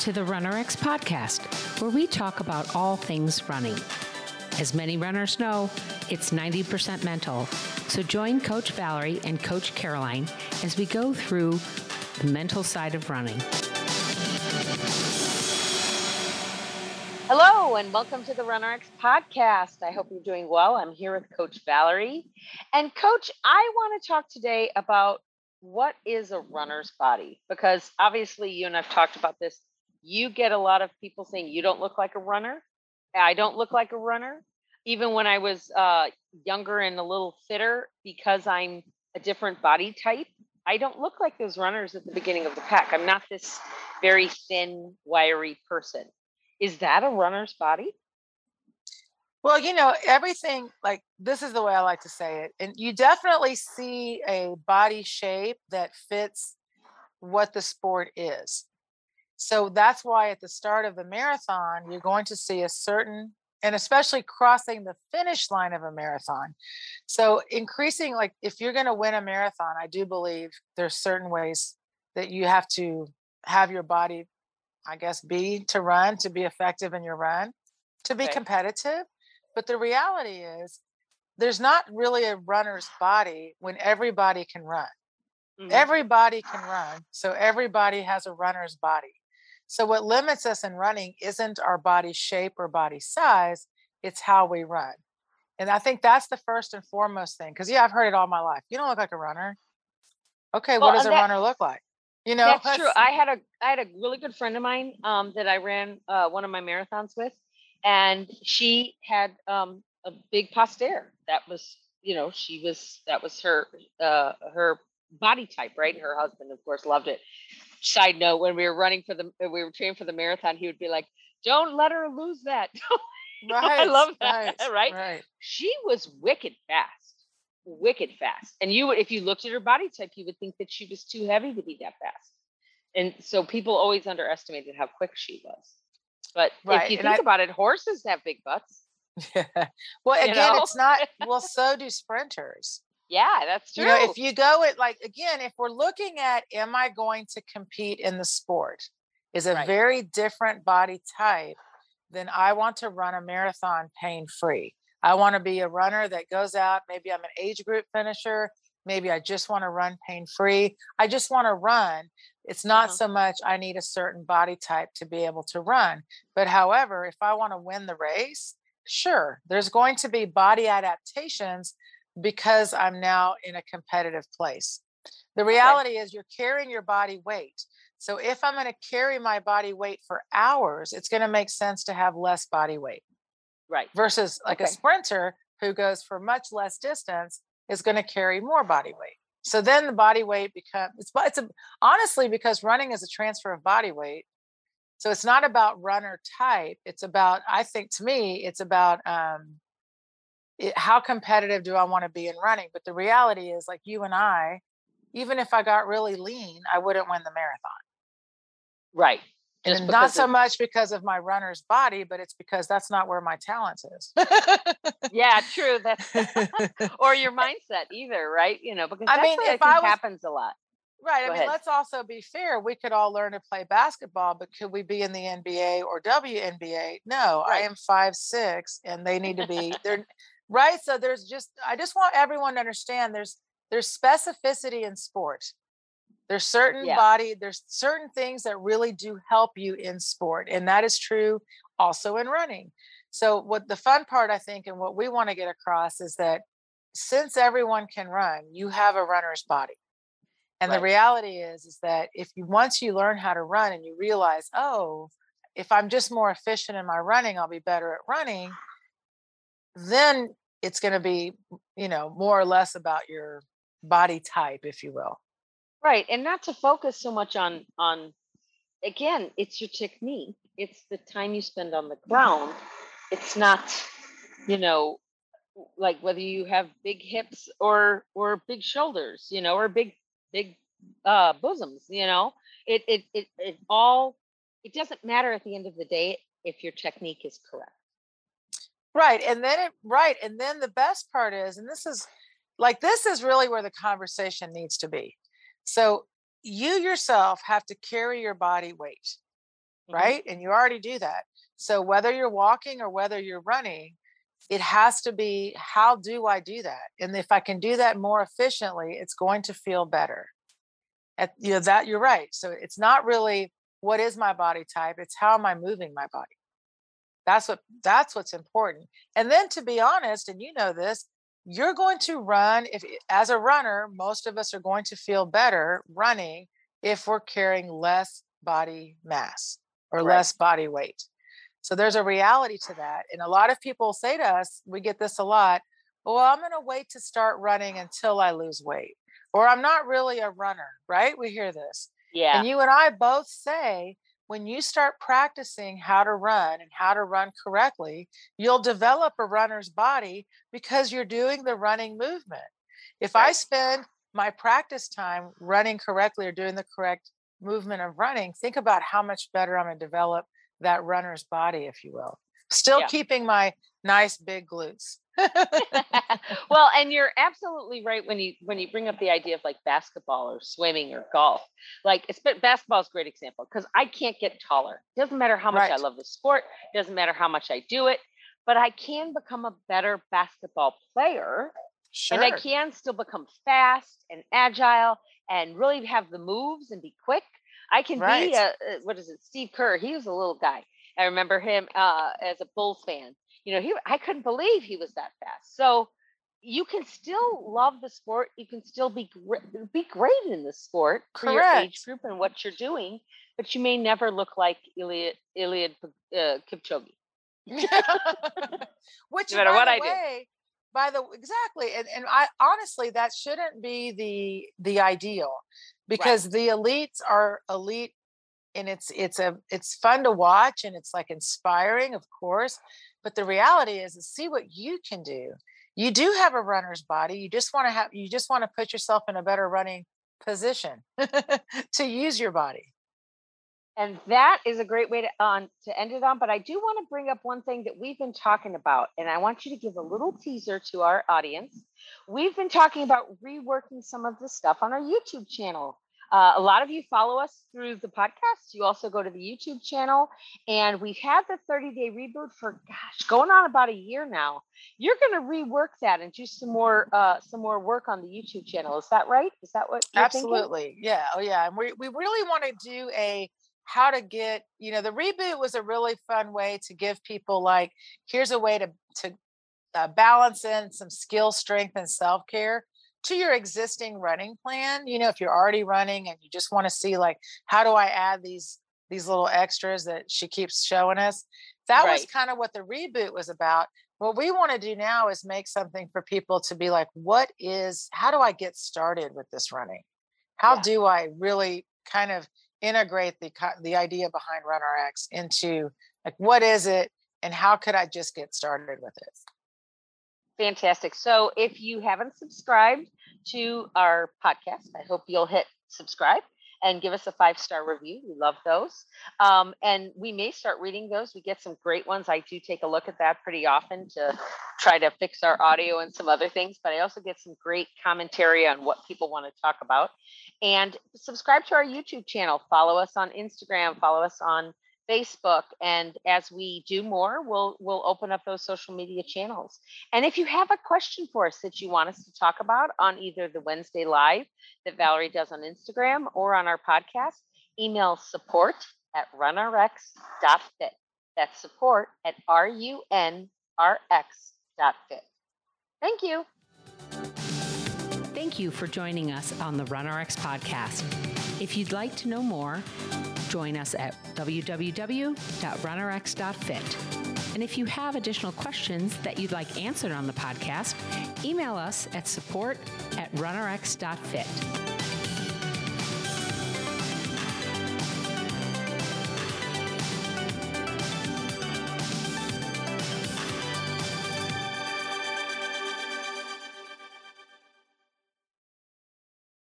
to the RunRx podcast, where we talk about all things running. As many runners know, it's 90% mental. So join Coach Valerie and Coach Caroline as we go through the mental side of running. Hello, and welcome to the RunRx podcast. I hope you're doing well. I'm here with Coach Valerie. And, Coach, I want to talk today about what is a runner's body? Because obviously, you and I've talked about this. You get a lot of people saying you don't look like a runner. I don't look like a runner. Even when I was uh, younger and a little fitter, because I'm a different body type, I don't look like those runners at the beginning of the pack. I'm not this very thin, wiry person. Is that a runner's body? Well, you know, everything like this is the way I like to say it. And you definitely see a body shape that fits what the sport is. So that's why at the start of the marathon, you're going to see a certain, and especially crossing the finish line of a marathon. So increasing, like if you're going to win a marathon, I do believe there's certain ways that you have to have your body I guess, be to run, to be effective in your run, to be okay. competitive. But the reality is, there's not really a runner's body when everybody can run. Mm-hmm. Everybody can run. So everybody has a runner's body. So what limits us in running isn't our body shape or body size, it's how we run. And I think that's the first and foremost thing. Because yeah, I've heard it all my life. You don't look like a runner. Okay, well, what does a that, runner look like? You know, that's true. I had a I had a really good friend of mine um, that I ran uh, one of my marathons with, and she had um, a big posterior. That was, you know, she was that was her uh, her body type, right? Her husband, of course, loved it. Side note: When we were running for the, uh, we were training for the marathon, he would be like, "Don't let her lose that." right. I love that. Right, right. Right. She was wicked fast wicked fast. And you, if you looked at her body type, you would think that she was too heavy to be that fast. And so people always underestimated how quick she was. But right. if you think I, about it, horses have big butts. Yeah. Well, again, know? it's not. Well, so do sprinters. Yeah, that's true. You know, if you go at like again, if we're looking at, am I going to compete in the sport? Is a right. very different body type than I want to run a marathon pain free. I want to be a runner that goes out. Maybe I'm an age group finisher. Maybe I just want to run pain free. I just want to run. It's not uh-huh. so much I need a certain body type to be able to run. But however, if I want to win the race, sure, there's going to be body adaptations because I'm now in a competitive place. The reality okay. is you're carrying your body weight. So if I'm going to carry my body weight for hours, it's going to make sense to have less body weight. Right. Versus like okay. a sprinter who goes for much less distance is going to carry more body weight. So then the body weight becomes it's it's a, honestly because running is a transfer of body weight. So it's not about runner type. It's about I think to me it's about um, it, how competitive do I want to be in running. But the reality is like you and I, even if I got really lean, I wouldn't win the marathon. Right. Just and not so much because of my runner's body, but it's because that's not where my talent is. yeah, true. That's or your mindset either, right? You know, because I mean, if I, I was, happens a lot. Right. Go I mean, let's also be fair. We could all learn to play basketball, but could we be in the NBA or WNBA? No, right. I am five six, and they need to be there. Right. So there's just I just want everyone to understand there's there's specificity in sport there's certain yeah. body there's certain things that really do help you in sport and that is true also in running so what the fun part i think and what we want to get across is that since everyone can run you have a runner's body and right. the reality is is that if you once you learn how to run and you realize oh if i'm just more efficient in my running i'll be better at running then it's going to be you know more or less about your body type if you will. Right and not to focus so much on on again it's your technique it's the time you spend on the ground it's not you know like whether you have big hips or or big shoulders you know or big big uh bosoms you know? It it it, it all it doesn't matter at the end of the day if your technique is correct right and then it right and then the best part is and this is like this is really where the conversation needs to be so you yourself have to carry your body weight. mm-hmm. right? And you already do that. So whether you're walking or whether you're running, it has to be how do I do that? And if I can do that more efficiently, it's going to feel better. At, you know that you're right. So it's not really what is my body type, it's how am I moving my body. That's what that's what's important. And then to be honest, and you know this, you're going to run if eh, as a runner, most of us are going to feel better running if we're carrying less body mass or right. less body weight. So there's a reality to that. And a lot of people say to us, we get this a lot, well, I'm going to wait to start running until I lose weight, or I'm not really a runner, right? We hear this. Yeah. And you and I both say when you start practicing how to run and how to run correctly, you'll develop a runner's body because you're doing the running movement. If right. I spend my practice time running correctly or doing the correct movement of running, think about how much better I'm going to develop that runner's body, if you will. Still yeah. keeping my nice big glutes. well, and you're absolutely right when you when you bring up the idea of like basketball or swimming or golf. Like it's basketball is a great example because I can't get taller. Doesn't matter how much right. I love the sport, doesn't matter how much I do it, but I can become a better basketball player. Sure. And I can still become fast and agile and really have the moves and be quick. I can right. be a, what is it, Steve Kerr? He was a little guy. I remember him uh, as a Bulls fan you know, he I couldn't believe he was that fast. So you can still love the sport. You can still be great, be great in the sport for Correct. your age group and what you're doing, but you may never look like Eliud Eliud uh, Kipchoge. Which, no matter what I way, do. By the exactly, and and I honestly that shouldn't be the the ideal because right. the elites are elite and it's it's a it's fun to watch and it's like inspiring of course but the reality is, is see what you can do. You do have a runner's body. You just want to have you just want to put yourself in a better running position to use your body. And that is a great way to on to end it on. But I do want to bring up one thing that we've been talking about, and I want you to give a little teaser to our audience. We've been talking about reworking some of the stuff on our YouTube channel. Uh, a lot of you follow us through the podcast. You also go to the YouTube channel, and we've had the 30 day reboot for gosh, going on about a year now. You're going to rework that and do some more uh, some more work on the YouTube channel. Is that right? Is that what? Absolutely. Thinking? Yeah. Oh, yeah. And we we really want to do a how to get you know the reboot was a really fun way to give people like here's a way to to uh, balance in some skill strength and self-care to your existing running plan you know if you're already running and you just want to see like how do i add these these little extras that she keeps showing us that right. was kind of what the reboot was about what we want to do now is make something for people to be like what is how do i get started with this running how yeah. do i really kind of integrate the the idea behind runner x into like what is it and how could i just get started with it Fantastic. So if you haven't subscribed to our podcast, I hope you'll hit subscribe and give us a five star review. We love those. Um, and we may start reading those. We get some great ones. I do take a look at that pretty often to try to fix our audio and some other things, but I also get some great commentary on what people want to talk about. And subscribe to our YouTube channel. Follow us on Instagram. Follow us on Facebook. And as we do more, we'll we'll open up those social media channels. And if you have a question for us that you want us to talk about on either the Wednesday live that Valerie does on Instagram or on our podcast, email support at runrx.fit. That's support at R-U-N-R-X dot fit. Thank you. Thank you for joining us on the RunRx podcast. If you'd like to know more, join us at www.runrx.fit. And if you have additional questions that you'd like answered on the podcast, email us at support at runrx.fit.